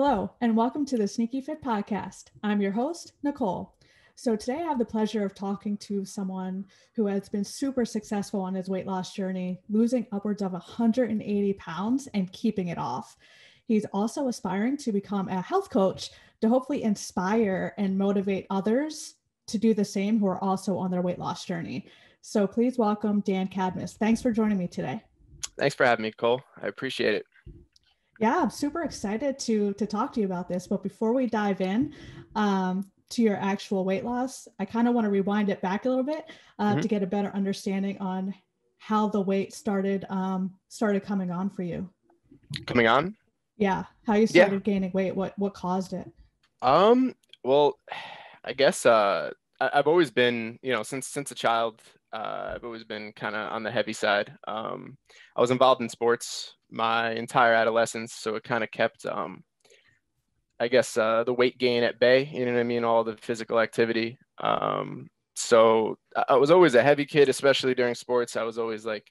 Hello, and welcome to the Sneaky Fit Podcast. I'm your host, Nicole. So, today I have the pleasure of talking to someone who has been super successful on his weight loss journey, losing upwards of 180 pounds and keeping it off. He's also aspiring to become a health coach to hopefully inspire and motivate others to do the same who are also on their weight loss journey. So, please welcome Dan Cadmus. Thanks for joining me today. Thanks for having me, Cole. I appreciate it. Yeah, I'm super excited to to talk to you about this. But before we dive in um, to your actual weight loss, I kind of want to rewind it back a little bit uh, mm-hmm. to get a better understanding on how the weight started um, started coming on for you. Coming on? Yeah, how you started yeah. gaining weight. What what caused it? Um. Well, I guess uh, I, have always been, you know, since since a child, uh, I've always been kind of on the heavy side. Um, I was involved in sports my entire adolescence, so it kind of kept, um, I guess, uh, the weight gain at bay. You know what I mean? All the physical activity. Um, so I was always a heavy kid, especially during sports. I was always like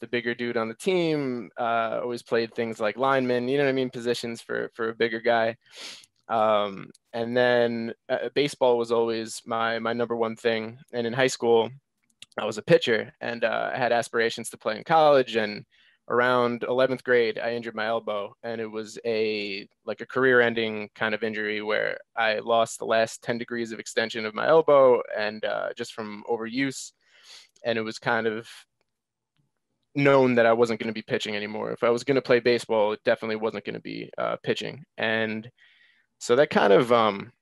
the bigger dude on the team. Uh, always played things like lineman. You know what I mean? Positions for for a bigger guy. Um, and then uh, baseball was always my my number one thing. And in high school, I was a pitcher, and uh, I had aspirations to play in college. And around 11th grade, I injured my elbow, and it was a like a career-ending kind of injury where I lost the last 10 degrees of extension of my elbow, and uh, just from overuse. And it was kind of known that I wasn't going to be pitching anymore. If I was going to play baseball, it definitely wasn't going to be uh, pitching. And so that kind of um,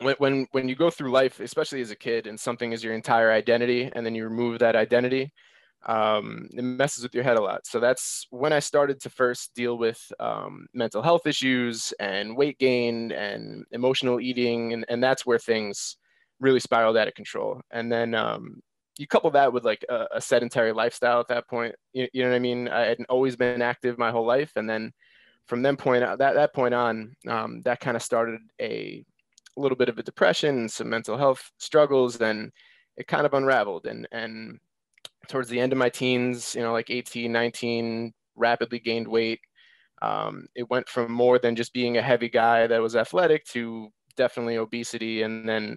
when, when when you go through life, especially as a kid, and something is your entire identity, and then you remove that identity, um, it messes with your head a lot. So that's when I started to first deal with um, mental health issues and weight gain and emotional eating, and, and that's where things really spiraled out of control. And then um, you couple that with like a, a, sedentary lifestyle at that point. You, you know what I mean? I had always been active my whole life, and then from then point that that point on, um, that kind of started a, a little bit of a depression some mental health struggles, and it kind of unraveled. And and towards the end of my teens, you know, like 18, 19, rapidly gained weight. Um, it went from more than just being a heavy guy that was athletic to definitely obesity, and then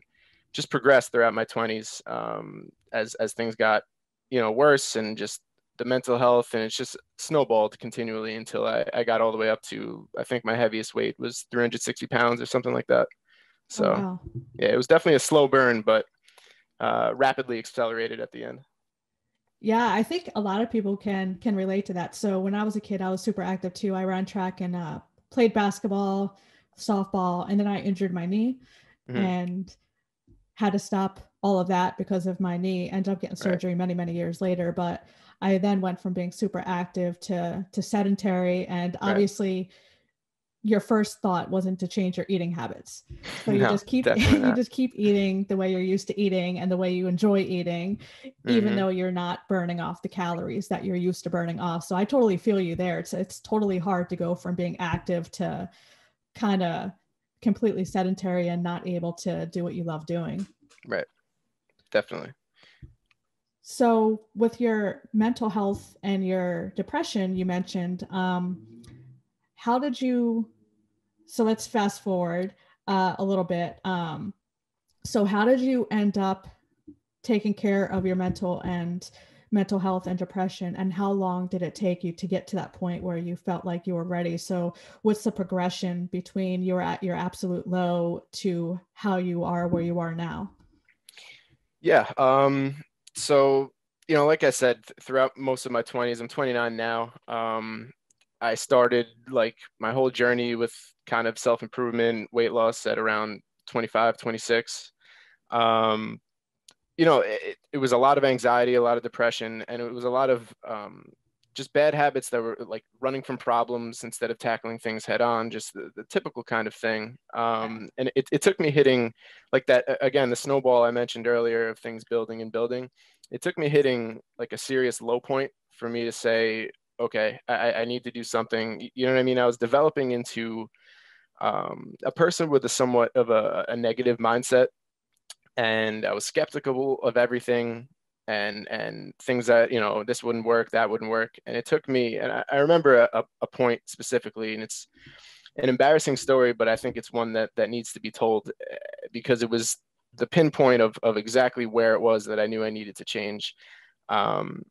just progressed throughout my 20s um, as as things got you know worse and just the mental health and it's just snowballed continually until I, I got all the way up to I think my heaviest weight was 360 pounds or something like that. So oh, wow. yeah, it was definitely a slow burn, but uh, rapidly accelerated at the end. Yeah, I think a lot of people can can relate to that. So when I was a kid, I was super active too. I ran track and uh, played basketball, softball, and then I injured my knee mm-hmm. and had to stop all of that because of my knee. Ended up getting surgery right. many many years later, but I then went from being super active to to sedentary, and obviously, right. Your first thought wasn't to change your eating habits. So you no, just keep you just keep eating the way you're used to eating and the way you enjoy eating, mm-hmm. even though you're not burning off the calories that you're used to burning off. So I totally feel you there. It's it's totally hard to go from being active to kind of completely sedentary and not able to do what you love doing. Right. Definitely. So, with your mental health and your depression, you mentioned, um, how did you? So, let's fast forward uh, a little bit. Um, so, how did you end up taking care of your mental and mental health and depression and how long did it take you to get to that point where you felt like you were ready so what's the progression between you're at your absolute low to how you are where you are now yeah um so you know like i said throughout most of my 20s i'm 29 now um, i started like my whole journey with kind of self-improvement weight loss at around 25 26 um, you know it, it, was a lot of anxiety a lot of depression and it was a lot of um, just bad habits that were like running from problems instead of tackling things head on, just the, the typical kind of thing. Um, and it, it took me hitting like that, again, the snowball I mentioned earlier of things building and building. It took me hitting like a serious low point for me to say, okay, I, I need to do something. You know what I mean? I was developing into um, a person with a somewhat of a, a negative mindset and I was skeptical of everything and and things that you know this wouldn't work that wouldn't work and it took me and i, I remember a, a point specifically and it's an embarrassing story, but I think it's one that that needs to be told eh, because it was the pinpoint of of exactly where it was that I knew I needed to change. Um,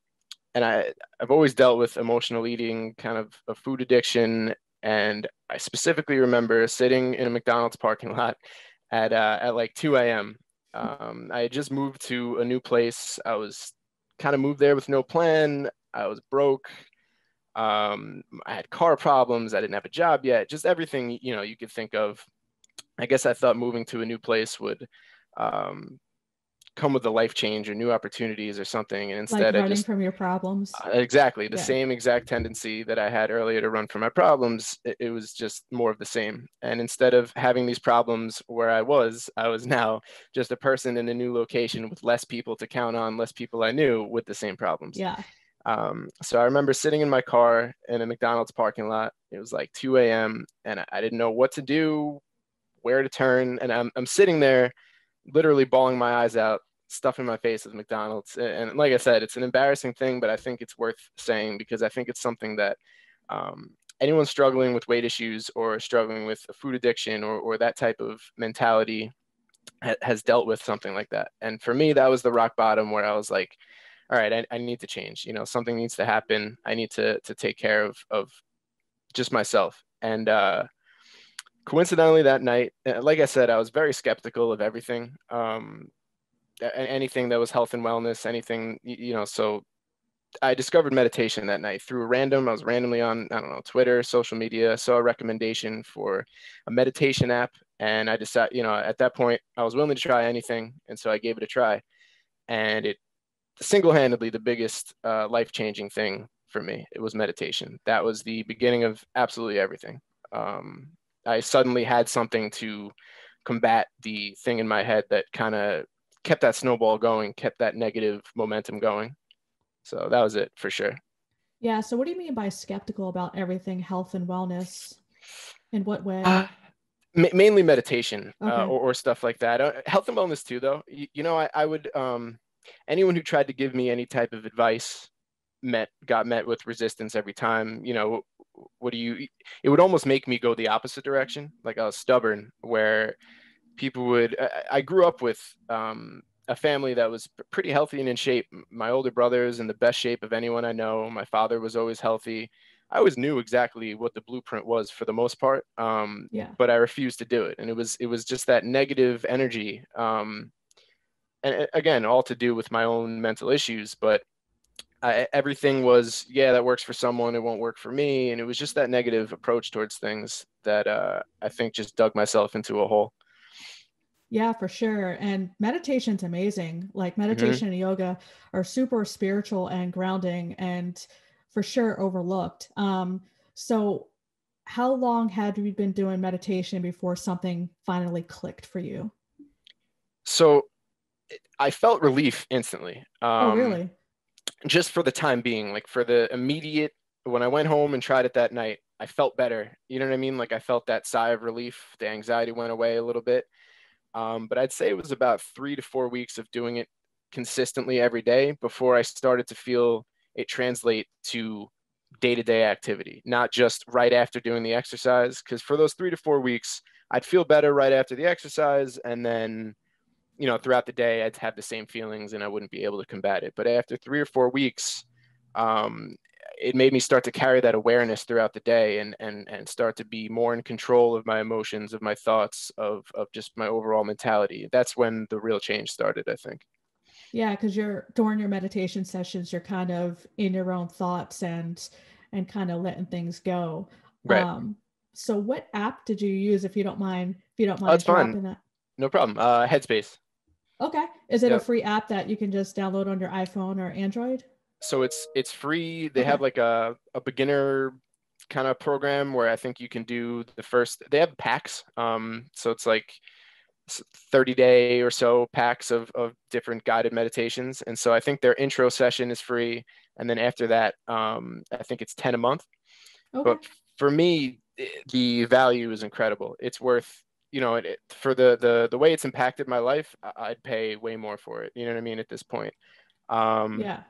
and I I've always dealt with emotional eating, kind of a food addiction, and I specifically remember sitting in a McDonald's parking lot at uh, at like 2 a.m. Um, I had just moved to a new place. I was kind of moved there with no plan. I was broke. Um, I had car problems. I didn't have a job yet. Just everything you know you could think of. I guess I thought moving to a new place would um, come with a life change or new opportunities or something and instead like running I just from your problems uh, exactly the Yeah. same exact tendency that I had earlier to run from my problems it, it was just more of the same and instead of having these problems where I was I was now just a person in a new location with less people to count on less people I knew with the same problems yeah um, so I remember sitting in my car in a McDonald's parking lot. It was like 2 a.m. and I- I didn't know what to do, where to turn. And I'm, I'm sitting there literally bawling my eyes out, stuffing my face with McDonald's. And like I said, it's an embarrassing thing, but I think it's worth saying because I think it's something that um, anyone struggling with weight issues or struggling with a food addiction or, or that type of mentality ha- has dealt with something like that. And for me, that was the rock bottom where I was like, all right, I, I need to change. You know, something needs to happen. I need to to take care of of just myself. And uh, coincidentally, that night, uh, like I said, I was very skeptical of everything. Um, anything that was health and wellness, anything you know. So I discovered meditation that night through random. I was randomly on I don't know Twitter, social media, saw a recommendation for a meditation app, and I decided, you know, at that point, I was willing to try anything, and so I gave it a try, and it single-handedly the biggest uh, life-changing thing for me. It was meditation. That was the beginning of absolutely everything. Um, I suddenly had something to combat the thing in my head that kind of kept that snowball going, kept that negative momentum going. So that was it for sure. yeah so what do you mean by skeptical about everything health and wellness in what way Uh, ma- mainly meditation uh, or, or stuff like that. Uh, health and wellness too, though. You, you know, I, I would um, anyone who tried to give me any type of advice met got met with resistance every time. You know, what do you? It would almost make me go the opposite direction. Like I was stubborn, where people would. I, I grew up with um, a family that was pretty healthy and in shape. My older brother's in the best shape of anyone I know. My father was always healthy. I always knew exactly what the blueprint was for the most part. Um, yeah but I refused to do it. And it was it was just that negative energy. Um, and again, all to do with my own mental issues. But I, everything was, yeah, that works for someone. It won't work for me. And it was just that negative approach towards things that uh, I think just dug myself into a hole. Yeah, for sure. And meditation's amazing. Like meditation and yoga are super spiritual and grounding and for sure overlooked. Um, so how long had you been doing meditation before something finally clicked for you? So I felt relief instantly. Um, oh, really? just for the time being, like for the immediate, when I went home and tried it that night, I felt better. You know what I mean? Like I felt that sigh of relief. The anxiety went away a little bit. Um, but I'd say it was about three to four weeks of doing it consistently every day before I started to feel it translate to day to day activity, not just right after doing the exercise. Because for those three to four weeks, I'd feel better right after the exercise. And then, you know, throughout the day, I'd have the same feelings and I wouldn't be able to combat it. But after three or four weeks, um, it made me start to carry that awareness throughout the day and and and start to be more in control of my emotions of my thoughts of of just my overall mentality that's when the real change started i think Yeah, because you're during your meditation sessions, you're kind of in your own thoughts and and kind of letting things go. Right. Um, so what app did you use if you don't mind if you don't Oh, mind it's fine. that? no problem uh headspace Okay. Is it a free app that you can just download on your iPhone or Android? So it's it's free. They have like a, a beginner kind of program where i think you can do the first they have packs um so it's like 30 day or so packs of, of different guided meditations. And so i think their intro session is free. And then after that um i think it's 10 a month. Okay. but for me the value is incredible. It's worth you know it, for the the the way it's impacted my life i'd pay way more for it. You know what i mean? At this point. Um yeah.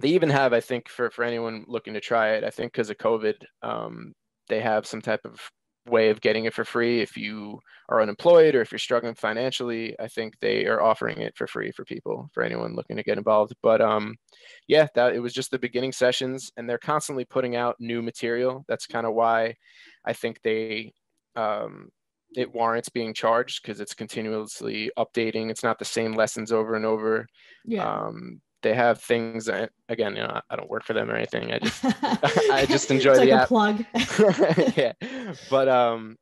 They even have i think for for anyone looking to try it i think because of covid um, they have some type of way of getting it for free. If you are unemployed or if you're struggling financially, I think they are offering it for free for people, for anyone looking to get involved. But um, yeah, that it was just the beginning sessions, and they're constantly putting out new material. That's kind of why I think they um, it warrants being charged because it's continuously updating. It's not the same lessons over and over. Yeah. Um, they have things that again, you know, I don't work for them or anything. I just I just enjoy it's the like app. plug. yeah. But um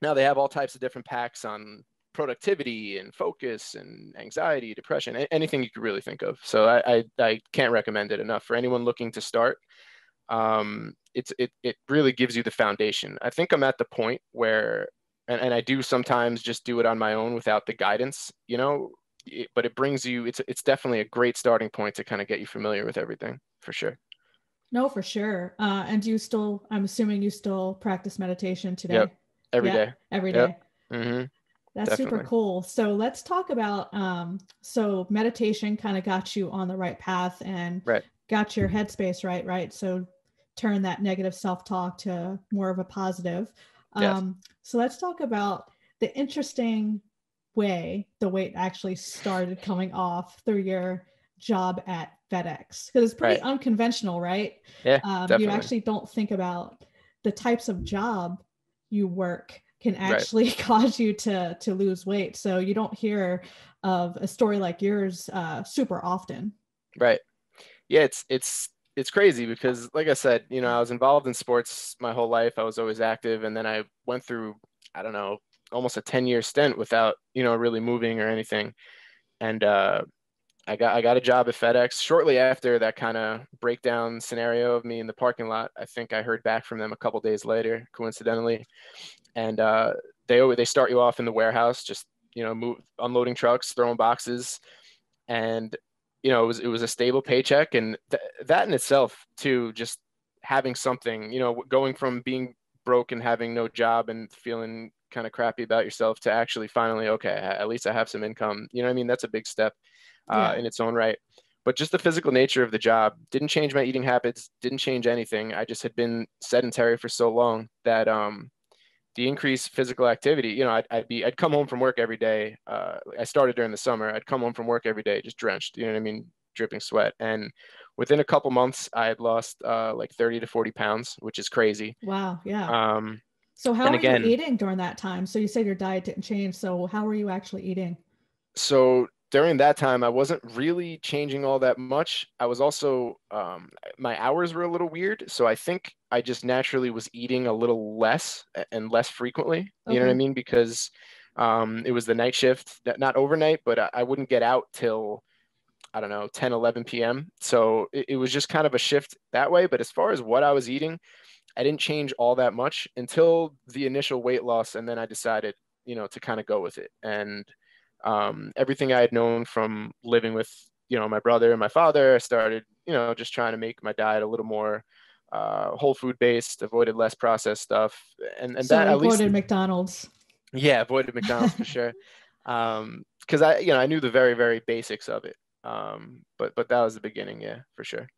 now they have all types of different packs on productivity and focus and anxiety, depression, anything you could really think of. So I, I, I can't recommend it enough for anyone looking to start. Um, it's it it really gives you the foundation. I think I'm at the point where and, and I do sometimes just do it on my own without the guidance, you know, it, but it brings you, it's, it's definitely a great starting point to kind of get you familiar with everything for sure. No, for sure. Uh, and you still, I'm assuming you still practice meditation today? Yep. Every yeah, day. Every day. Yep. Mm-hmm. That's Definitely. super cool. So let's talk about um, so meditation kind of got you on the right path and right. got your headspace right, right? So turn that negative self-talk to more of a positive. Yes. Um, so let's talk about the interesting way the weight actually started coming off through your job at FedEx because it's pretty right. unconventional, right? Yeah, um, definitely. you actually don't think about the types of job you work can actually right. cause you to to lose weight. So you don't hear of a story like yours uh, super often. Right. Yeah, it's it's it's crazy because like i said you know i was involved in sports my whole life i was always active and then i went through i don't know almost a 10 year stint without you know really moving or anything. And uh, i got i got a job at fedex shortly after that kind of breakdown scenario of me in the parking lot. I think i heard back from them a couple days later coincidentally. And uh, they they start you off in the warehouse just you know move unloading trucks throwing boxes. And you know, it was it was a stable paycheck, and th- that in itself too, just having something, you know, going from being broke and having no job and feeling kind of crappy about yourself to actually finally, okay, at least I have some income. You know I mean? That's a big step uh, yeah. in its own right. But just the physical nature of the job didn't change my eating habits, didn't change anything. I just had been sedentary for so long that um, the increased physical activity, you know, I'd, I'd, be, I'd come home from work every day. Uh, I started during the summer. I'd come home from work every day, just drenched, you know what I mean? Dripping sweat. And within a couple months, I had lost uh, like 30 to 40 pounds, which is crazy. Wow. Yeah. Um, so how were again, you eating during that time? So you said your diet didn't change. So how were you actually eating? So during that time, I wasn't really changing all that much. I was also, um, my hours were a little weird. So I think I just naturally was eating a little less and less frequently. You okay. know what I mean? Because um, it was the night shift, not overnight, but I wouldn't get out till, I don't know, 10, 11 p.m. So it, it was just kind of a shift that way. But as far as what I was eating, I didn't change all that much until the initial weight loss. And then I decided, you know, to kind of go with it. And um, everything I had known from living with, you know, my brother and my father, I started, you know, just trying to make my diet a little more uh, whole food based, avoided less processed stuff, and and so that avoided at least McDonald's. Yeah, avoided McDonald's for sure. Um, because I, you know, I knew the very very basics of it. Um, but but that was the beginning, yeah, for sure.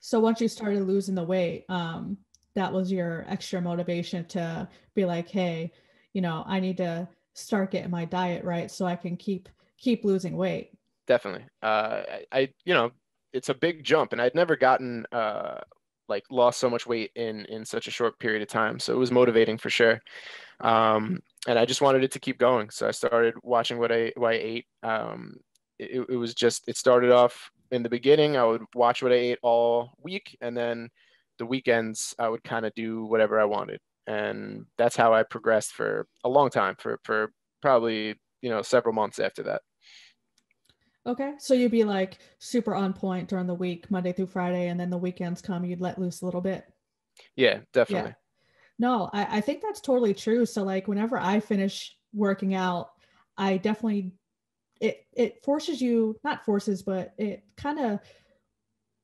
So once you started losing the weight, um, that was your extra motivation to be like, hey, you know, I need to start getting my diet right so I can keep keep losing weight. Definitely. Uh, I, you know it's a big jump, and I'd never gotten uh, like lost so much weight in in such a short period of time. So it was motivating for sure. Um, and I just wanted it to keep going. So I started watching what I what I ate. Um, it, it was just it started off in the beginning. I would watch what I ate all week, and then the weekends I would kind of do whatever I wanted and that's how I progressed for a long time for for probably you know several months after that. Okay, so you'd be like super on point during the week, Monday through Friday, and then the weekends come, you'd let loose a little bit. Yeah, definitely. Yeah. No, I, I think that's totally true. So like whenever I finish working out, I definitely it it forces you not forces, but it kind of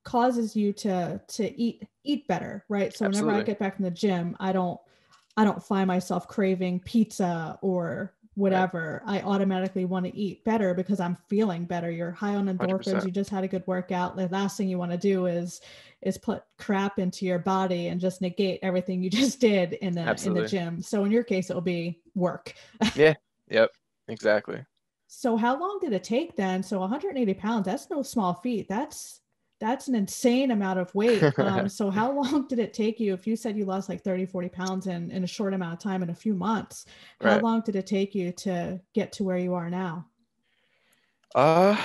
causes you to to eat eat better, right? So whenever Absolutely. I get back from the gym, I don't I don't find myself craving pizza or whatever, right. I automatically want to eat better because I'm feeling better. You're high on endorphins. 100%. You just had a good workout. The last thing you want to do is is put crap into your body and just negate everything you just did in the Absolutely. in the gym. So in your case, it'll be work. yeah. Yep. Exactly. So how long did it take then? So 180 pounds, that's no small feat. That's that's an insane amount of weight. Um, so how long did it take you? If you said you lost like 30, 40 pounds in, in a short amount of time in a few months, how right. long did it take you to get to where you are now? Uh,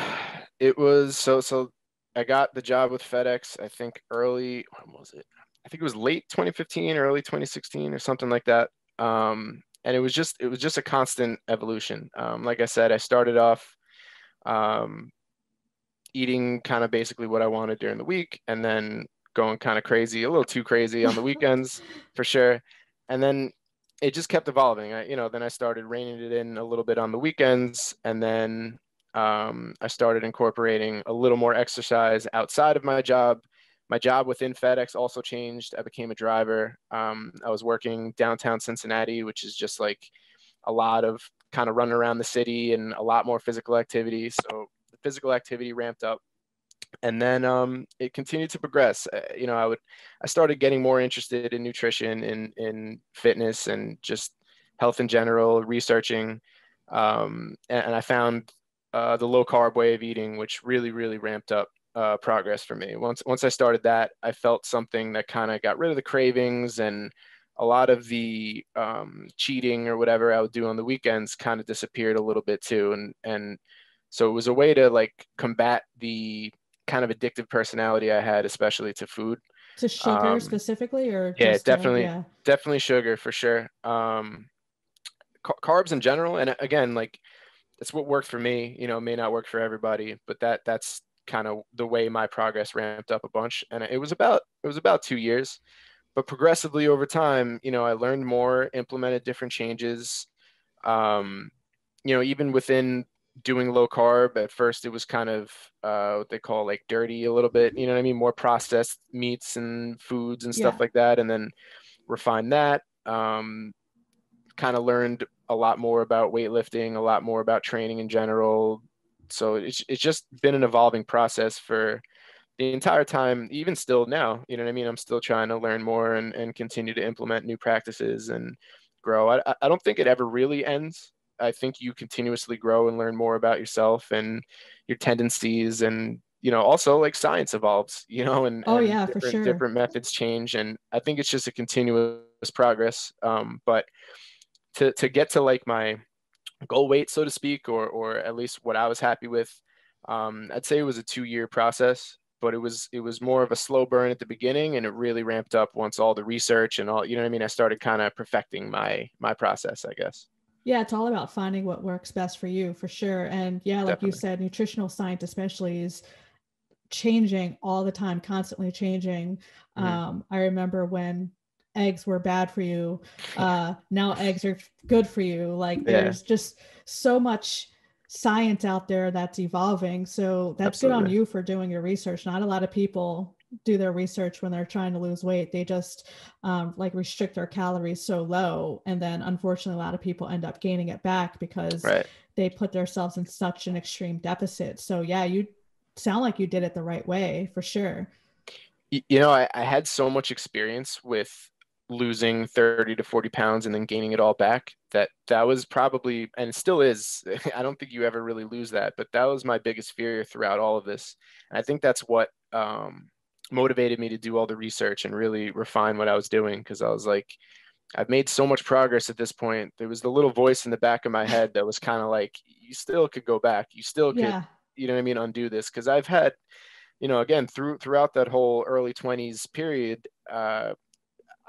it was so, so I got the job with FedEx, I think early, when was it? I think it was late 2015, early 2016 or something like that. Um, and it was just, it was just a constant evolution. Um, like I said, I started off, um, eating kind of basically what I wanted during the week and then going kind of crazy, a little too crazy on the weekends for sure. And then it just kept evolving. I, you know, then I started reining it in a little bit on the weekends and then um, I started incorporating a little more exercise outside of my job. My job within FedEx also changed. I became a driver. Um, I was working downtown Cincinnati, which is just like a lot of kind of running around the city and a lot more physical activity. So physical activity ramped up. And then um, it continued to progress. Uh, you know i would i started getting more interested in nutrition in in fitness and just health in general researching um, and, and, i found uh, the low carb way of eating which really really ramped up uh, progress for me. Once once i started that i felt something that kind of got rid of the cravings and a lot of the um, cheating or whatever i would do on the weekends kind of disappeared a little bit too. And and so it was a way to like combat the kind of addictive personality I had, especially to food. To sugar um, specifically, or yeah, definitely, yeah. definitely sugar for sure. Um, ca- carbs in general, and again, like that's what worked for me. You know, may not work for everybody, but that that's kind of the way my progress ramped up a bunch. And it was about it was about two years, but progressively over time, you know, I learned more, implemented different changes. Um, you know, even within doing low carb at first it was kind of uh, what they call like dirty a little bit you know what i mean? More processed meats and foods and stuff yeah. like that and then refine that um, kind of learned a lot more about weightlifting a lot more about training in general. So it's, it's just been an evolving process for the entire time even still now you know what i mean? I'm still trying to learn more and, and continue to implement new practices and grow. I, I don't think it ever really ends I think you continuously grow and learn more about yourself and your tendencies and you know also like science evolves you know and oh and yeah for sure. different methods change and i think it's just a continuous progress um, but to to get to like my goal weight so to speak or or at least what i was happy with um, i'd say it was a two year process but it was it was more of a slow burn at the beginning and it really ramped up once all the research and all you know what i mean? I started kind of perfecting my my process i guess yeah, it's all about finding what works best for you for sure. And yeah, like Definitely. you said, nutritional science especially is changing all the time, constantly changing. Mm-hmm. Um, I remember when eggs were bad for you. Uh, now eggs are good for you. Like yeah. there's just so much science out there that's evolving. So that's Absolutely. good on you for doing your research. Not a lot of people do their research when they're trying to lose weight they just um, like restrict their calories so low and then unfortunately a lot of people end up gaining it back because right. they put themselves in such an extreme deficit. So yeah you sound like you did it the right way for sure. You know I, I had so much experience with losing 30 to 40 pounds and then gaining it all back that that was probably and still is i don't think you ever really lose that but that was my biggest fear throughout all of this. And i think that's what um, motivated me to do all the research and really refine what I was doing because I was like, I've made so much progress at this point. There was the little voice in the back of my head that was kind of like, you still could go back. You still could, yeah. you know what I mean, undo this. Cause I've had, you know, again, through throughout that whole early 20s period, uh,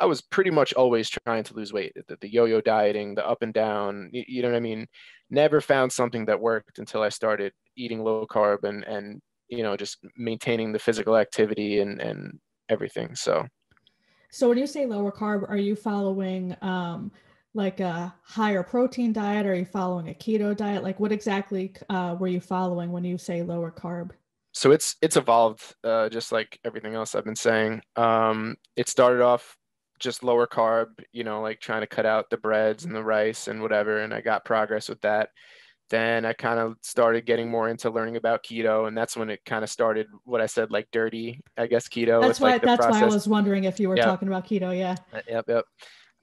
I was pretty much always trying to lose weight. The, the yo-yo dieting, the up and down, you, you know what I mean? Never found something that worked until I started eating low carb and and you know just maintaining the physical activity and and everything so so when you say lower carb are you following um like a higher protein diet are you following a keto diet like what exactly uh, were you following when you say lower carb so it's it's evolved uh, just like everything else i've been saying um, it started off just lower carb, you know, like trying to cut out the breads and the rice and whatever. And I got progress with that. Then I kind of started getting more into learning about keto, and that's when it kind of started. What I said, like dirty, I guess keto. That's why. Like that's process. why I was wondering if you were yep. talking about keto. Yeah. Uh, yep. Yep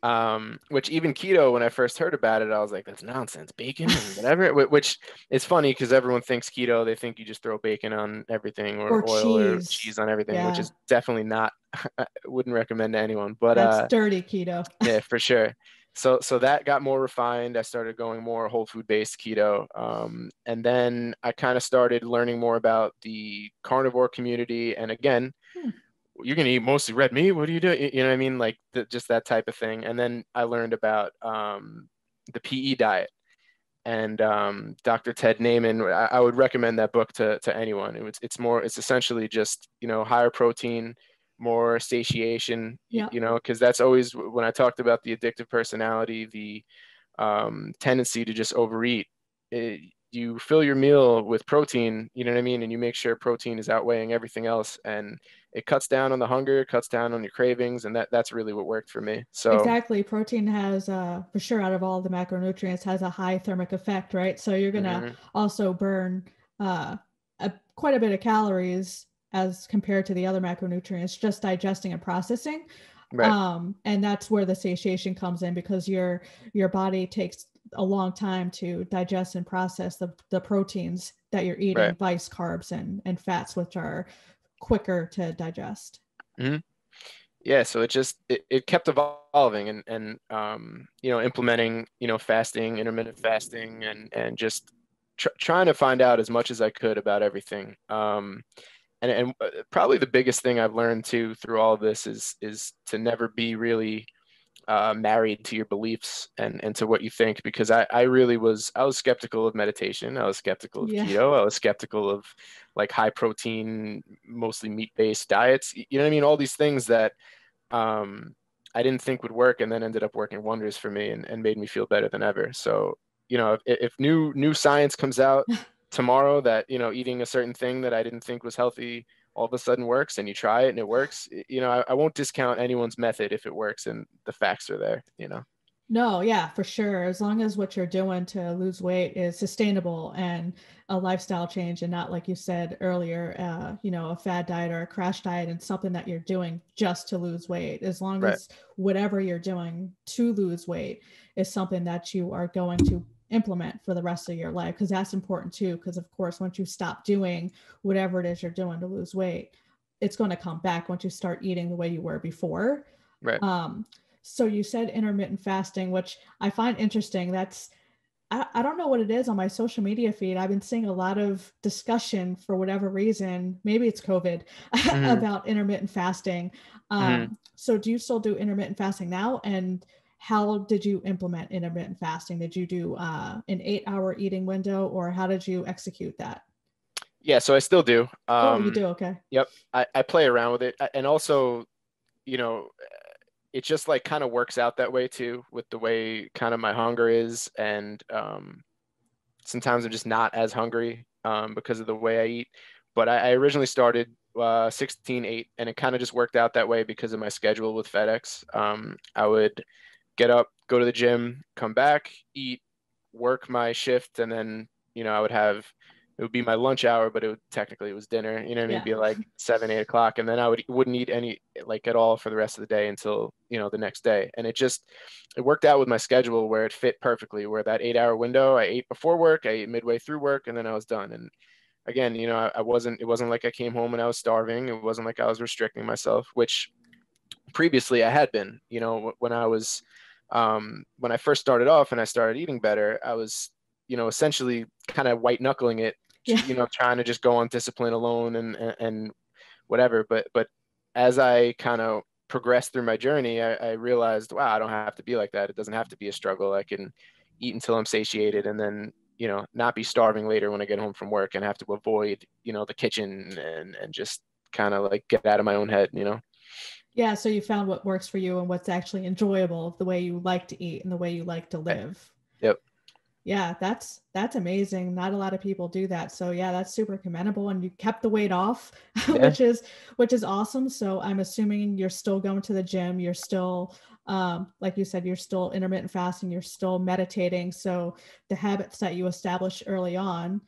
um, which even keto, when I first heard about it, I was like, that's nonsense, bacon and whatever. which is funny because everyone thinks keto, they think you just throw bacon on everything or, or oil cheese. or cheese on everything, yeah. which is definitely not. I wouldn't recommend to anyone. But that's uh, dirty keto. yeah, for sure. So so that got more refined. I started going more whole food based keto, um, and then I kind of started learning more about the carnivore community. And again. Hmm you're gonna eat mostly red meat. What do you do? You know what I mean? Like the, just that type of thing. And then I learned about um, the PE diet and um, Dr. Ted Naiman. I, I, would recommend that book to, to anyone. It was, it's more, it's essentially just, you know, higher protein, more satiation, yeah. you know, because that's always when I talked about the addictive personality, the um, tendency to just overeat. It, you fill your meal with protein, you know what I mean? And you make sure protein is outweighing everything else. And it cuts down on the hunger, cuts down on your cravings. And that that's really what worked for me. So exactly. Protein has uh for sure out of all the macronutrients has a high thermic effect, right? So you're gonna mm-hmm. also burn uh a, quite a bit of calories as compared to the other macronutrients, just digesting and processing. Right. Um, and that's where the satiation comes in because your your body takes a long time to digest and process the, the proteins that you're eating, right. vice carbs and, and fats, which are quicker to digest. Mm-hmm. Yeah. So it just, it, it kept evolving and, and, um, you know, implementing, you know, fasting, intermittent fasting, and, and just tr- trying to find out as much as I could about everything. Um, and, and uh, probably the biggest thing I've learned too through all of this is, is to never be really, uh, married to your beliefs and, and to what you think because I, I really was I was skeptical of meditation. I was skeptical of yeah. keto. I was skeptical of like high protein mostly meat based diets you know what I mean? All these things that um, I didn't think would work and then ended up working wonders for me and, and made me feel better than ever. So you know if, if new new science comes out tomorrow that you know eating a certain thing that I didn't think was healthy all of a sudden works and you try it and it works, you know, I, I won't discount anyone's method if it works and the facts are there, you know. No, yeah, for sure. As long as what you're doing to lose weight is sustainable and a lifestyle change and not like you said earlier, uh, you know, a fad diet or a crash diet and something that you're doing just to lose weight. As long right. as whatever you're doing to lose weight is something that you are going to implement for the rest of your life because that's important too because of course once you stop doing whatever it is you're doing to lose weight it's going to come back once you start eating the way you were before right um so you said intermittent fasting which i find interesting that's I, I don't know what it is on my social media feed. I've been seeing a lot of discussion for whatever reason. Maybe it's COVID mm-hmm. about intermittent fasting. Um, mm-hmm. So, do you still do intermittent fasting now? And how did you implement intermittent fasting? Did you do uh, an eight hour eating window or how did you execute that? Yeah, so I still do. Um, oh, you um, do? Okay. Yep. I, I play around with it. And also, you know, it just like kind of works out that way too with the way kind of my hunger is. And um, sometimes I'm just not as hungry um, because of the way I eat. But I, I originally started uh, 16 8 and it kind of just worked out that way because of my schedule with FedEx. Um, I would get up, go to the gym, come back, eat, work my shift, and then you know I would have it would be my lunch hour, but it would technically it was dinner. You know, I mean, yeah. it'd be like seven, eight o'clock, and then I would wouldn't eat any like at all for the rest of the day until you know the next day. And it just it worked out with my schedule where it fit perfectly. Where that eight hour window, I ate before work, I ate midway through work, and then I was done. And again, you know, I, I wasn't it wasn't like I came home and I was starving. It wasn't like I was restricting myself, which previously I had been. You know, when I was um, when I first started off and I started eating better, I was, you know, essentially kind of white knuckling it, yeah. you know, trying to just go on discipline alone and, and, and whatever. But, but as I kind of progressed through my journey, I, I, realized, wow, I don't have to be like that. It doesn't have to be a struggle. I can eat until I'm satiated and then, you know, not be starving later when I get home from work and have to avoid, you know, the kitchen and, and just kind of like get out of my own head, you know? Yeah, so you found what works for you and what's actually enjoyable, the way you like to eat and the way you like to live. Yep. yeah that's that's amazing. Not a lot of people do that. So yeah that's super commendable and you kept the weight off yeah. which is which is awesome. So i'm assuming you're still going to the gym. You're still um, like you said you're still intermittent fasting. You're still meditating. So the habits that you established early on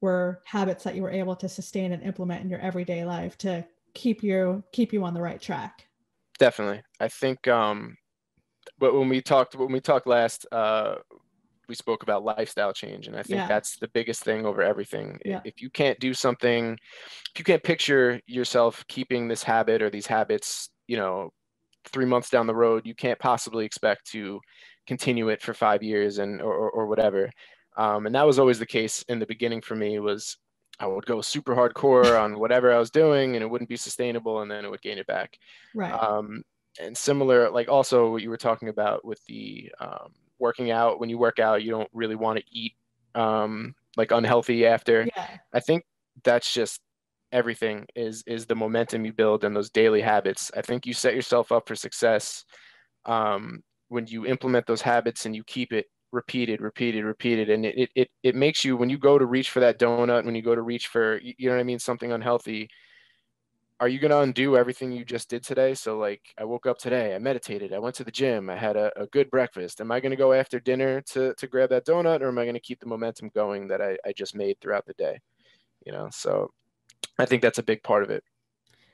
were habits that you were able to sustain and implement in your everyday life to keep you keep you on the right track definitely i think um but when we talked when we talked last uh we spoke about lifestyle change and i think yeah. that's the biggest thing over everything yeah. if you can't do something if you can't picture yourself keeping this habit or these habits you know three months down the road you can't possibly expect to continue it for five years and or, or, or whatever um, and that was always the case in the beginning for me was i would go super hardcore on whatever i was doing and it wouldn't be sustainable and then it would gain it back. Right. Um, and similar like also what you were talking about with the um, working out when you work out you don't really want to eat um, like unhealthy after. Yeah. i think that's just everything is is the momentum you build and those daily habits. I think you set yourself up for success um, when you implement those habits and you keep it repeated repeated repeated and it, it it makes you when you go to reach for that donut when you go to reach for you know what i mean something unhealthy are you going to undo everything you just did today? So, like, I woke up today, I meditated, I went to the gym, I had a, a good breakfast. Am I going to go after dinner to, to grab that donut, or am I going to keep the momentum going that I, I just made throughout the day? You know, so I think that's a big part of it.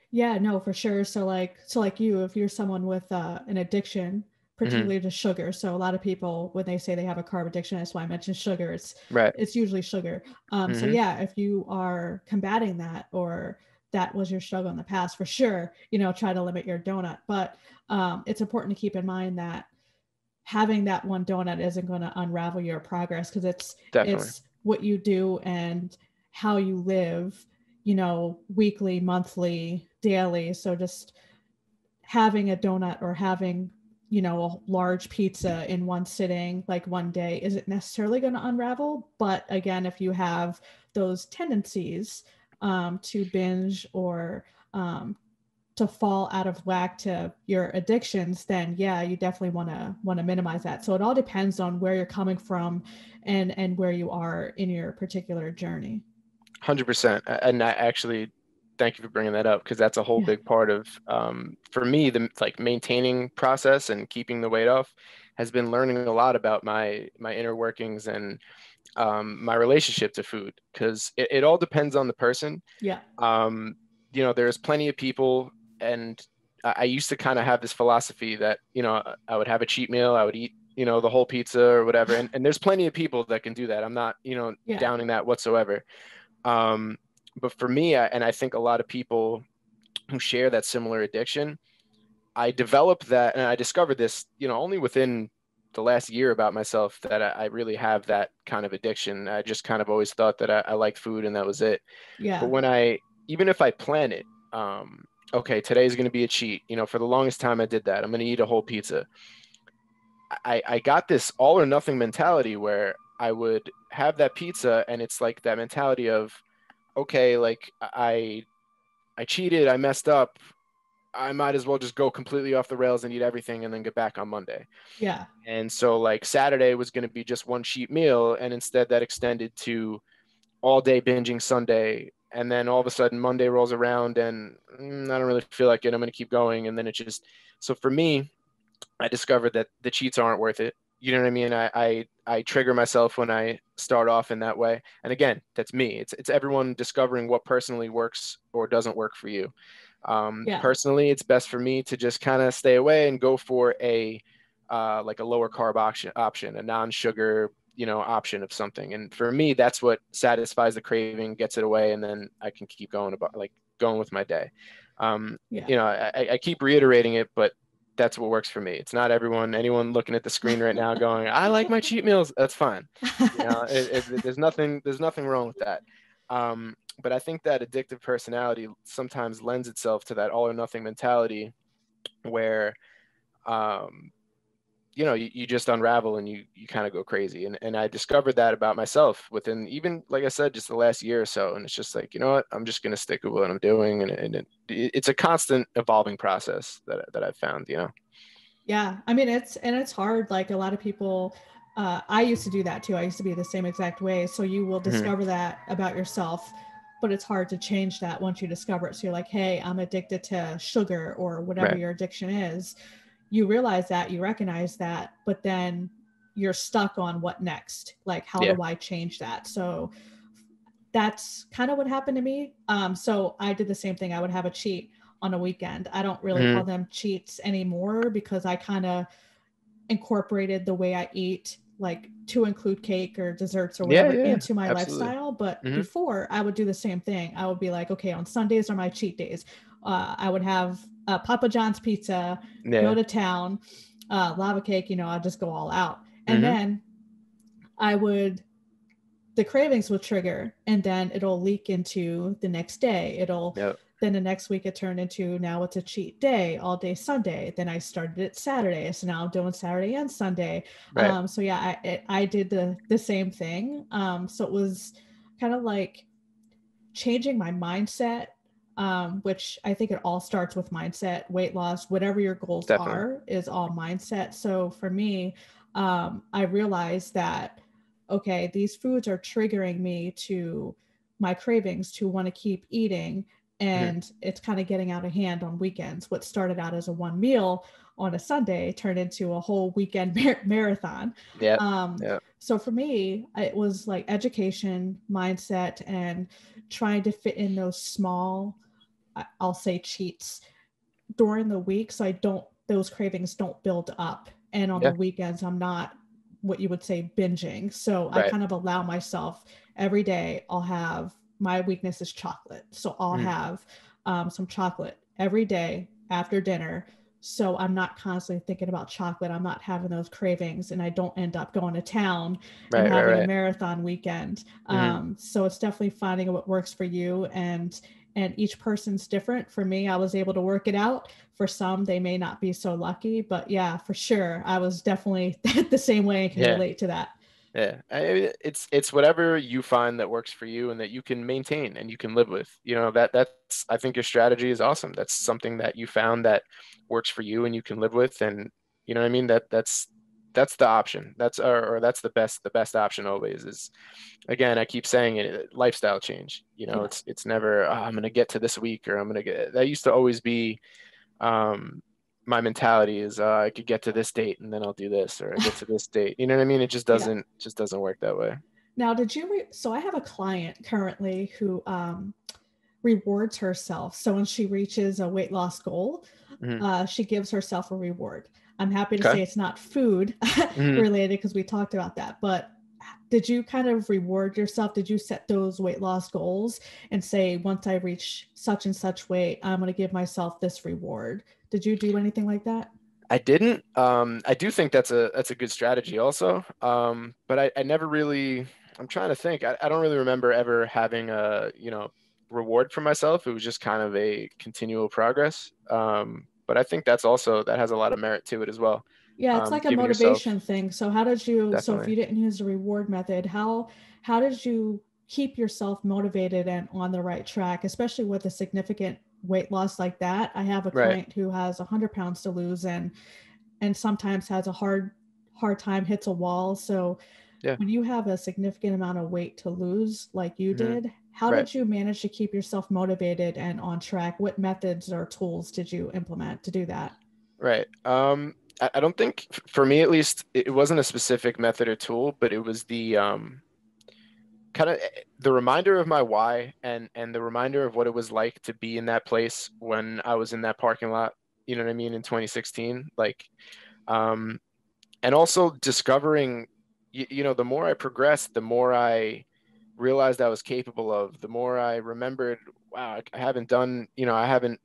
Yeah, no, for sure. So, like, so like you, if you're someone with uh, an addiction. Particularly mm-hmm. to sugar. So a lot of people, when they say they have a carb addiction, that's why I mentioned sugar. It's right. It's usually sugar. Um, mm-hmm. So yeah, if you are combating that or that was your struggle in the past for sure you know try to limit your donut but um, it's important to keep in mind that having that one donut isn't going to unravel your progress because it's Definitely. it's what you do and how you live you know weekly monthly daily so just having a donut or having you know a large pizza in one sitting like one day isn't necessarily going to unravel. But again if you have those tendencies um, to binge or um, to fall out of whack to your addictions then yeah you definitely want to want to minimize that. So it all depends on where you're coming from and and where you are in your particular journey. 100% and i actually thank you for bringing that up because that's a whole yeah. big part of um, for me the like maintaining process and keeping the weight off has been learning a lot about my my inner workings and um, my relationship to food because it, it, all depends on the person. Yeah. Um, you know, there's plenty of people, and I, I used to kind of have this philosophy that you know I would have a cheat meal, I would eat you know the whole pizza or whatever, and, and there's plenty of people that can do that. I'm not you know yeah. downing that whatsoever. Um, but for me, I, and I think a lot of people who share that similar addiction, I developed that, and I discovered this, you know, only within the last year about myself that I, I, really have that kind of addiction. I just kind of always thought that I, I liked food and that was it. Yeah. But when I, even if I plan it, um, okay, today's going to be a cheat. You know, for the longest time I did that. I'm going to eat a whole pizza. I, I got this all or nothing mentality where I would have that pizza and it's like that mentality of, okay, like I, I cheated, I messed up. I might as well just go completely off the rails and eat everything and then get back on Monday. Yeah. And so like Saturday was going to be just one cheap meal and instead that extended to all day binging Sunday and then all of a sudden Monday rolls around and mm, I don't really feel like it. I'm going to keep going and then it just so for me I discovered that the cheats aren't worth it. You know what I mean? I, I I trigger myself when I start off in that way. And again, that's me. It's it's everyone discovering what personally works or doesn't work for you. Um, yeah. Personally, it's best for me to just kind of stay away and go for a uh, like a lower carb option, option, a non-sugar, you know, option of something. And for me, that's what satisfies the craving, gets it away, and then I can keep going about like going with my day. Um, yeah. You know, I, I keep reiterating it, but that's what works for me. It's not everyone, anyone looking at the screen right now going, I like my cheat meals. That's fine. You know, it, it, there's nothing, there's nothing wrong with that. Um, but I think that addictive personality sometimes lends itself to that all or nothing mentality where, um, you know, you, you just unravel and you, you kind of go crazy. And, and I discovered that about myself within even, like I said, just the last year or so. And it's just like, you know what, I'm just going to stick with what I'm doing. And, and it, it's a constant evolving process that, that I've found, you know? Yeah. I mean, it's, and it's hard. Like a lot of people, uh, I used to do that too. I used to be the same exact way. So you will mm-hmm. discover mm-hmm. that about yourself, but it's hard to change that once you discover it. So you're like, hey, I'm addicted to sugar or whatever right. your addiction is. You realize that, you recognize that, but then you're stuck on what next? Like, how yeah. do I change that? So that's kind of what happened to me. Um, so I did the same thing. I would have a cheat on a weekend. I don't really mm-hmm. call them cheats anymore because I kind of incorporated the way I eat, like to include cake or desserts or whatever yeah, yeah, into my absolutely. lifestyle. But mm-hmm. before, I would do the same thing. I would be like, okay, on Sundays are my cheat days. Uh, I would have uh, Papa John's pizza, yeah. go to town, uh, lava cake. You know, I'd just go all out, and mm-hmm. then I would the cravings would trigger and then it'll leak into the next day it'll yep. then the next week it turned into now it's a cheat day all day sunday then i started it saturday so now i'm doing saturday and sunday right. um so yeah i it, i did the the same thing um so it was kind of like changing my mindset um, which I think it all starts with mindset, weight loss, whatever your goals Definitely. are, is all mindset. So for me, um, I realized that okay, these foods are triggering me to my cravings to want to keep eating. Mm-hmm. And mm-hmm. it's kind of getting out of hand on weekends. What started out as a one meal on a Sunday turned into a whole weekend mar- marathon. Yeah. Um, yeah. So for me, it was like education, mindset, and trying to fit in those small, I'll say cheats during the week. So I don't, those cravings don't build up. And on yeah. the weekends, I'm not what you would say binging. So right. I kind of allow myself every day, I'll have my weakness is chocolate. So I'll mm. have um, some chocolate every day after dinner. So I'm not constantly thinking about chocolate. I'm not having those cravings and I don't end up going to town right, and having right, a marathon weekend. Mm-hmm. Um, so it's definitely finding what works for you and and each person's different. For me, I was able to work it out. For some, they may not be so lucky, but yeah, for sure, I was definitely the same way and can yeah. relate to that. Yeah, I, it's it's whatever you find that works for you and that you can maintain and you can live with. You know that that's I think your strategy is awesome. That's something that you found that works for you and you can live with, and you know what I mean. That that's that's the option. That's or, or that's the best the best option always is again, I keep saying it, lifestyle change. You know, yeah. it's it's never oh, I'm gonna get to this week or I'm gonna get. That used to always be um, my mentality is uh, I could get to this date and then I'll do this or I get to this date. You know what I mean? It just doesn't yeah. just doesn't work that way. Now, did you? Re- so I have a client currently who um, rewards herself. So when she reaches a weight loss goal, mm-hmm. uh, she gives herself a reward. I'm happy to okay. say it's not food mm-hmm. related because we talked about that, but did you kind of reward yourself? Did you set those weight loss goals and say, once I reach such and such weight, I'm going to give myself this reward? Did you do anything like that? I didn't. Um, I do think that's a that's a good strategy, also. Um, but I, I never really. I'm trying to think. I, I don't really remember ever having a you know reward for myself. It was just kind of a continual progress. Um, but I think that's also that has a lot of merit to it as well. Yeah, it's um, like a motivation yourself... thing. So how did you Definitely. so if you didn't use the reward method, how how did you keep yourself motivated and on the right track, especially with a significant weight loss like that? I have a client right. who has 100 pounds to lose and and sometimes has a hard hard time hits a wall. So yeah. when you have a significant amount of weight to lose like you mm-hmm. did, how right. did you manage to keep yourself motivated and on track? What methods or tools did you implement to do that? Right. Um, I don't think, for me at least, it wasn't a specific method or tool, but it was the um, kind of the reminder of my why and and the reminder of what it was like to be in that place when I was in that parking lot. You know what I mean in 2016, like, um, and also discovering, you, you know, the more I progressed, the more I realized I was capable of. The more I remembered, wow, I haven't done, you know, I haven't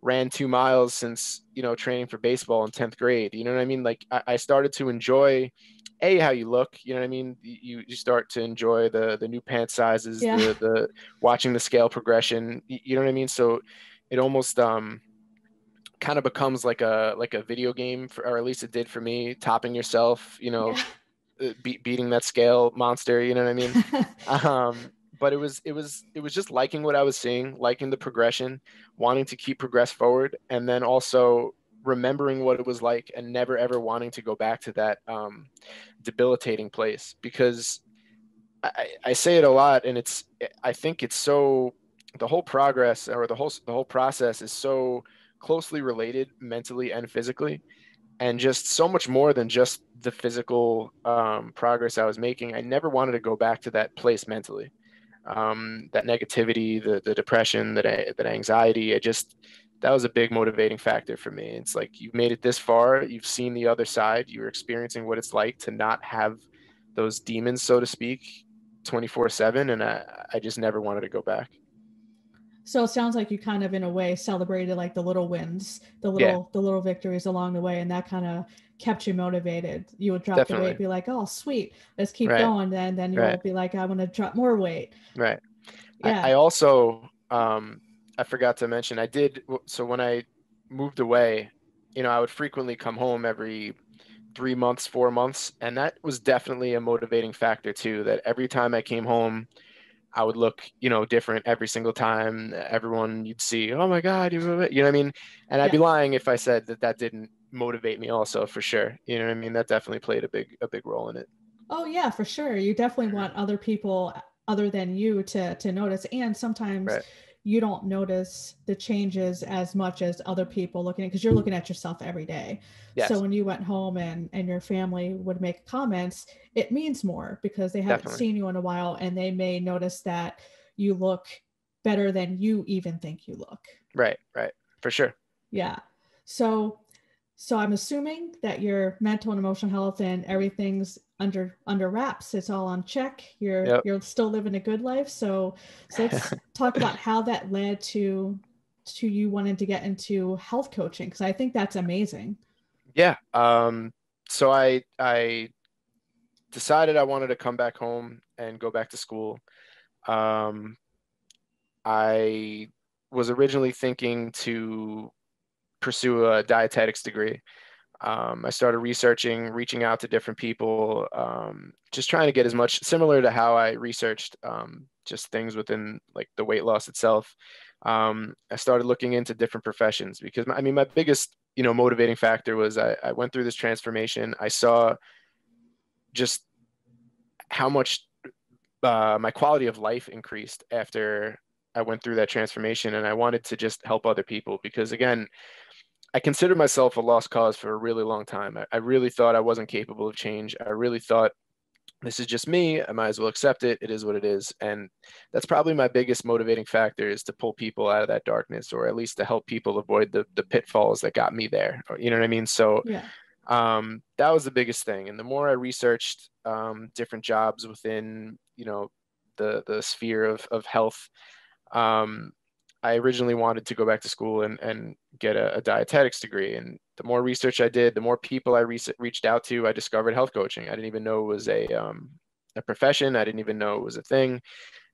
ran two miles since you know training for baseball in 10th grade you know what i mean like I, I, started to enjoy a how you look you know what i mean you, you start to enjoy the the new pant sizes yeah. the, the watching the scale progression you know what i mean so it almost um kind of becomes like a like a video game for, or at least it did for me topping yourself you know yeah. Uh, be, beating that scale monster you know what i mean um but it was it was it was just liking what I was seeing, liking the progression, wanting to keep progress forward, and then also remembering what it was like and never ever wanting to go back to that um, debilitating place because I, I say it a lot and it's I think it's so the whole progress or the whole the whole process is so closely related mentally and physically and just so much more than just the physical um, progress I was making. I never wanted to go back to that place mentally. Um, that negativity, the the depression, that that anxiety. I just that was a big motivating factor for me. It's like you've made it this far, you've seen the other side, you're experiencing what it's like to not have those demons, so to speak, 24 7. And I, I just never wanted to go back. So it sounds like you kind of in a way celebrated like the little wins, the little yeah. the little victories along the way, and that kind of kept you motivated. You would drop Definitely. the weight, be like, "Oh, sweet, let's keep right. going." And then you right. will be like, "I want to drop more weight." Right. Yeah. I, I also um, I forgot to mention I did. So when I moved away, you know, I would frequently come home every three months, four months, and that was definitely a motivating factor too. That every time I came home I would look, you know, different every single time. Everyone you'd see, oh my God, you know what I mean? And I'd be lying if I said that that didn't motivate me also for sure. You know what I mean? That definitely played a big, a big role in it. Oh yeah, for sure. You definitely mm-hmm. want other people other than you to, to notice. And sometimes right you don't notice the changes as much as other people looking at because you're looking at yourself every day. Yes. So when you went home and and your family would make comments, it means more because they haven't Definitely. seen you in a while and they may notice that you look better than you even think you look. Right, right. For sure. Yeah. So so I'm assuming that your mental and emotional health and everything's under under wraps. It's all on check. You're yep. you're still living a good life. So so let's talk about how that led to to you wanting to get into health coaching because I think that's amazing. Yeah. Um so I I decided I wanted to come back home and go back to school. Um I was originally thinking to pursue a dietetics degree. Um, I started researching, reaching out to different people, um, just trying to get as much similar to how I researched um, just things within like the weight loss itself. Um, I started looking into different professions because I mean my biggest you know motivating factor was I, I went through this transformation. I saw just how much uh, my quality of life increased after I went through that transformation, and I wanted to just help other people because again I considered myself a lost cause for a really long time. I, I, really thought I wasn't capable of change. I really thought this is just me. I might as well accept it. It is what it is. And that's probably my biggest motivating factor is to pull people out of that darkness or at least to help people avoid the, the pitfalls that got me there. Or, you know what I mean? So yeah. um, that was the biggest thing. And the more I researched um, different jobs within, you know, the, the sphere of, of health, um, I originally wanted to go back to school and, and get a, a dietetics degree. And the more research I did, the more people I re- reached out to, I discovered health coaching. I didn't even know it was a, um, a profession. I didn't even know it was a thing.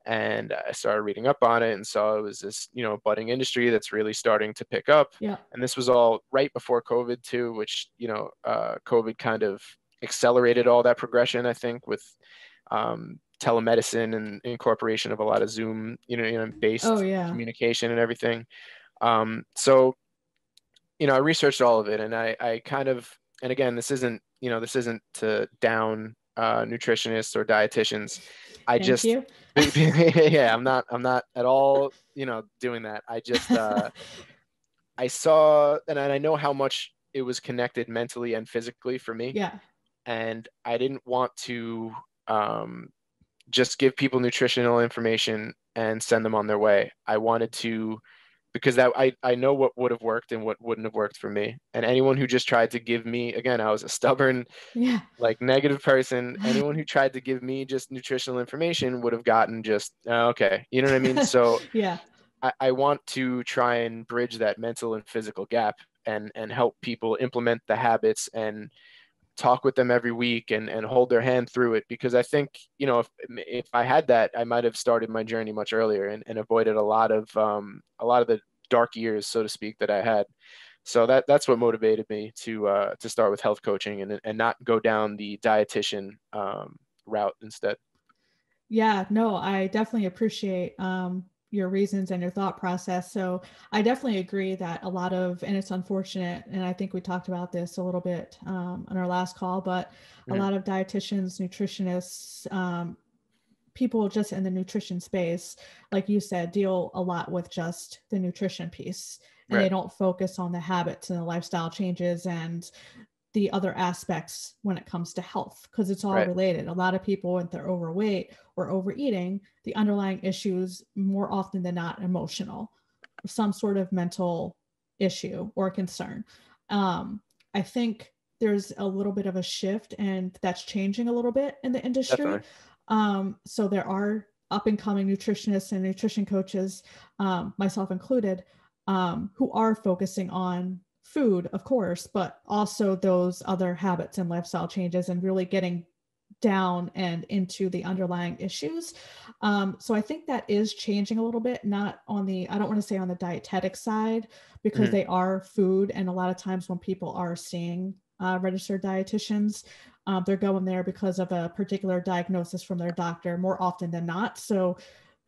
And I started reading up on it and saw it was this, you know, budding industry that's really starting to pick up. Yeah. And this was all right before COVID too, which, you know, uh, COVID kind of accelerated all that progression, I think, with um, telemedicine and incorporation of a lot of Zoom, you know, you know based oh, yeah. communication and everything. Um, so, you know, I researched all of it, and I, I kind of, and again, this isn't, you know, this isn't to down uh, nutritionists or dietitians. I Thank just, yeah, I'm not, I'm not at all, you know, doing that. I just, uh, I saw, and I know how much it was connected mentally and physically for me. Yeah. And I didn't want to um, just give people nutritional information and send them on their way. I wanted to because that I, I know what would have worked and what wouldn't have worked for me. And anyone who just tried to give me again, I was a stubborn, yeah, like negative person. anyone who tried to give me just nutritional information would have gotten just oh, okay. You know what I mean? So yeah. I, I want to try and bridge that mental and physical gap and and help people implement the habits and talk with them every week and, and hold their hand through it because I think you know if if I had that I might have started my journey much earlier and, and avoided a lot of um, a lot of the dark years so to speak that I had. So that that's what motivated me to uh, to start with health coaching and and not go down the dietitian um, route instead. Yeah no I definitely appreciate um, your reasons and your thought process. So I definitely agree that a lot of, and it's unfortunate, and I think we talked about this a little bit um, on our last call, but a lot of dietitians, nutritionists, um, people just in the nutrition space, like you said, deal a lot with just the nutrition piece. And right. they don't focus on the habits and the lifestyle changes and the other aspects when it comes to health because it's all right. related. A lot of people, when they're overweight or overeating, the underlying issues more often than not emotional, some sort of mental issue or concern. Um, I think there's a little bit of a shift and that's changing a little bit in the industry. Um, so there are up and coming nutritionists and nutrition coaches, um, myself included, um, who are focusing on food, of course, but also those other habits and lifestyle changes and really getting down and into the underlying issues. Um, so I think that is changing a little bit, not on the, I don't want to say on the dietetic side, because mm-hmm. they are food. And a lot of times when people are seeing uh, registered dietitians, um, they're going there because of a particular diagnosis from their doctor more often than not. So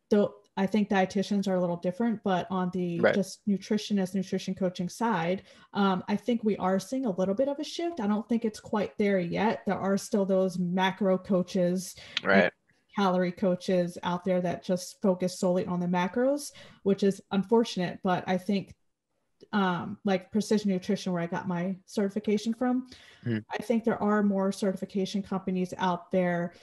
though I think dietitians are a little different, but on the right. just nutritionist, nutrition coaching side, um, I think we are seeing a little bit of a shift. I don't think it's quite there yet. There are still those macro coaches, right? Calorie coaches out there that just focus solely on the macros, which is unfortunate. But I think um, like precision nutrition where i got my certification from mm. i think there are more certification companies out there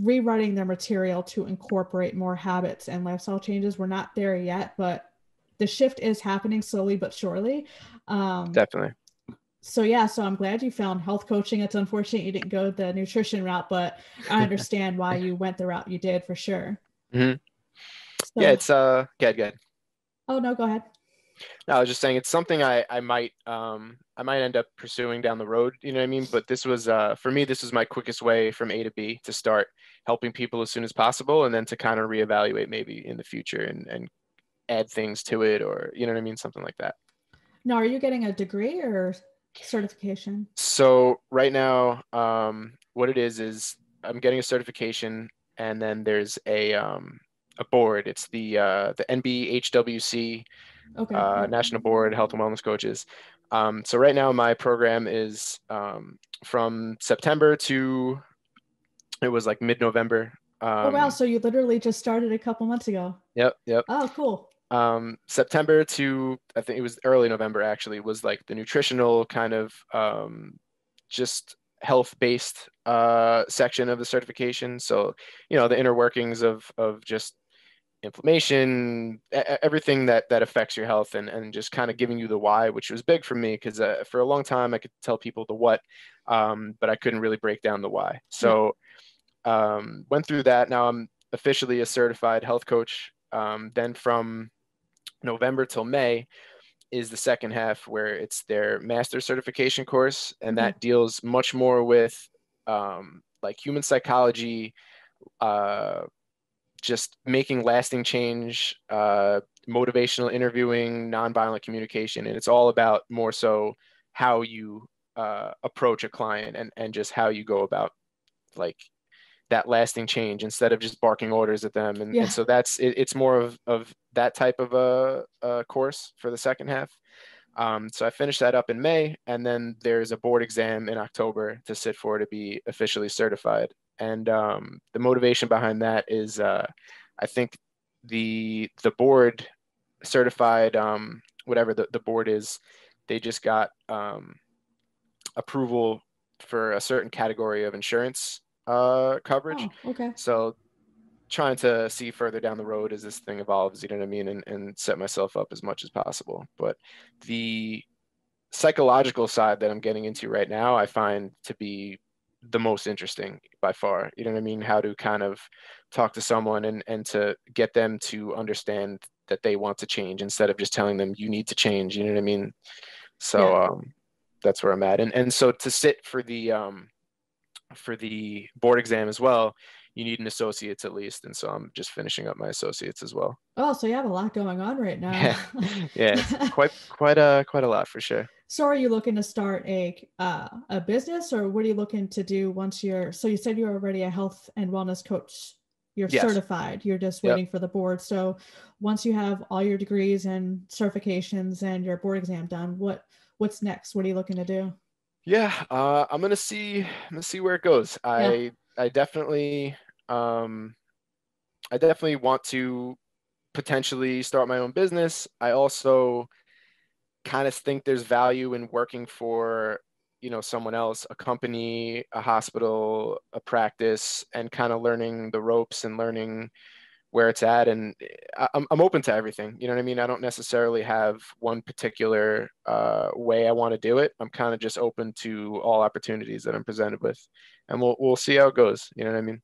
rewriting their material to incorporate more habits and lifestyle changes. We're not there yet but the shift is happening slowly but surely. Um, definitely. so yeah so i'm glad you found health coaching. It's unfortunate you didn't go the nutrition route but i understand why you went the route you did for sure. Mm-hmm. so, yeah it's uh good good. Oh no go ahead no, I was just saying it's something I I might um I might end up pursuing down the road. You know what I mean? But this was uh for me this was my quickest way from A to B to start helping people as soon as possible, and then to kind of reevaluate maybe in the future and and add things to it or you know what I mean something like that. Now, are you getting a degree or certification? So right now, um, what it is is I'm getting a certification, and then there's a um, a board. It's the uh, the NBHWC okay. uh, National Board Health and Wellness Coaches. Um, so right now my program is um, from September to it was like mid-November. Um, oh wow! So you literally just started a couple months ago. Yep. Yep. Oh, cool. Um, September to I think it was early November actually was like the nutritional kind of um, just health-based uh, section of the certification. So you know the inner workings of of just inflammation, everything that that affects your health, and and just kind of giving you the why, which was big for me because uh, for a long time I could tell people the what, um, but I couldn't really break down the why. So um, went through that. Now I'm officially a certified health coach. Um, then from November till May is the second half where it's their master certification course, and that mm-hmm. deals much more with um, like human psychology. Uh, just making lasting change, uh, motivational interviewing, nonviolent communication, and it's all about more so how you uh, approach a client and and just how you go about like that lasting change instead of just barking orders at them. And, yeah. and so that's it, it's more of of that type of a, a course for the second half. Um, so I finished that up in May, and then there's a board exam in October to sit for to be officially certified and um, the motivation behind that is uh, I think the the board certified um, whatever the, the board is they just got um, approval for a certain category of insurance uh, coverage. Oh, okay. So trying to see further down the road as this thing evolves, you know what I mean, and, and set myself up as much as possible. But the psychological side that I'm getting into right now, I find to be the most interesting by far. You know what I mean? How to kind of talk to someone and, and to get them to understand that they want to change instead of just telling them you need to change. You know what I mean? So yeah. um, that's where I'm at. And and so to sit for the um, for the board exam as well, you need an associate's at least. And so I'm just finishing up my associates as well. Oh, so you have a lot going on right now. yeah, yeah quite quite a quite a lot for sure. So are you looking to start a uh, a business or what are you looking to do once you're so you said you're already a health and wellness coach you're yes. certified. You're just waiting yep. for the board. So once you have all your degrees and certifications and your board exam done, what what's next? What are you looking to do? Yeah, uh, I'm gonna see. I'm gonna see where it goes. I. I definitely um, I definitely want to potentially start my own business. I also kind of think there's value in working for you know someone else a company a hospital a practice and kind of learning the ropes and learning where it's at. And I'm, I'm open to everything you know what i mean? I don't necessarily have one particular uh, way i want to do it. I'm kind of just open to all opportunities that i'm presented with. And we'll, we'll see how it goes you know what i mean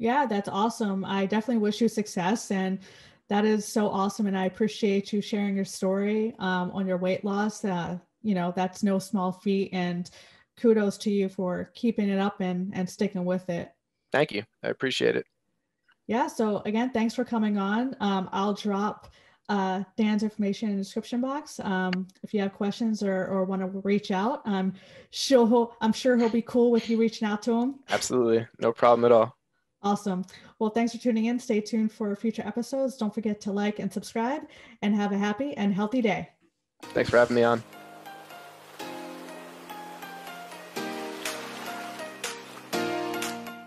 yeah that's awesome. I definitely wish you success and that is so awesome and i appreciate you sharing your story um, on your weight loss uh, you know that's no small feat and kudos to you for keeping it up and and sticking with it. Thank you. I appreciate it. Yeah so again thanks for coming on. Um, i'll drop uh, dan's information in the description box. Um, if you have questions or, or want to reach out um, she'll i'm sure he'll be cool with you reaching out to him. Absolutely. No problem at all awesome. Well thanks for tuning in. Stay tuned for future episodes. Don't forget to like and subscribe and have a happy and healthy day. Thanks for having me on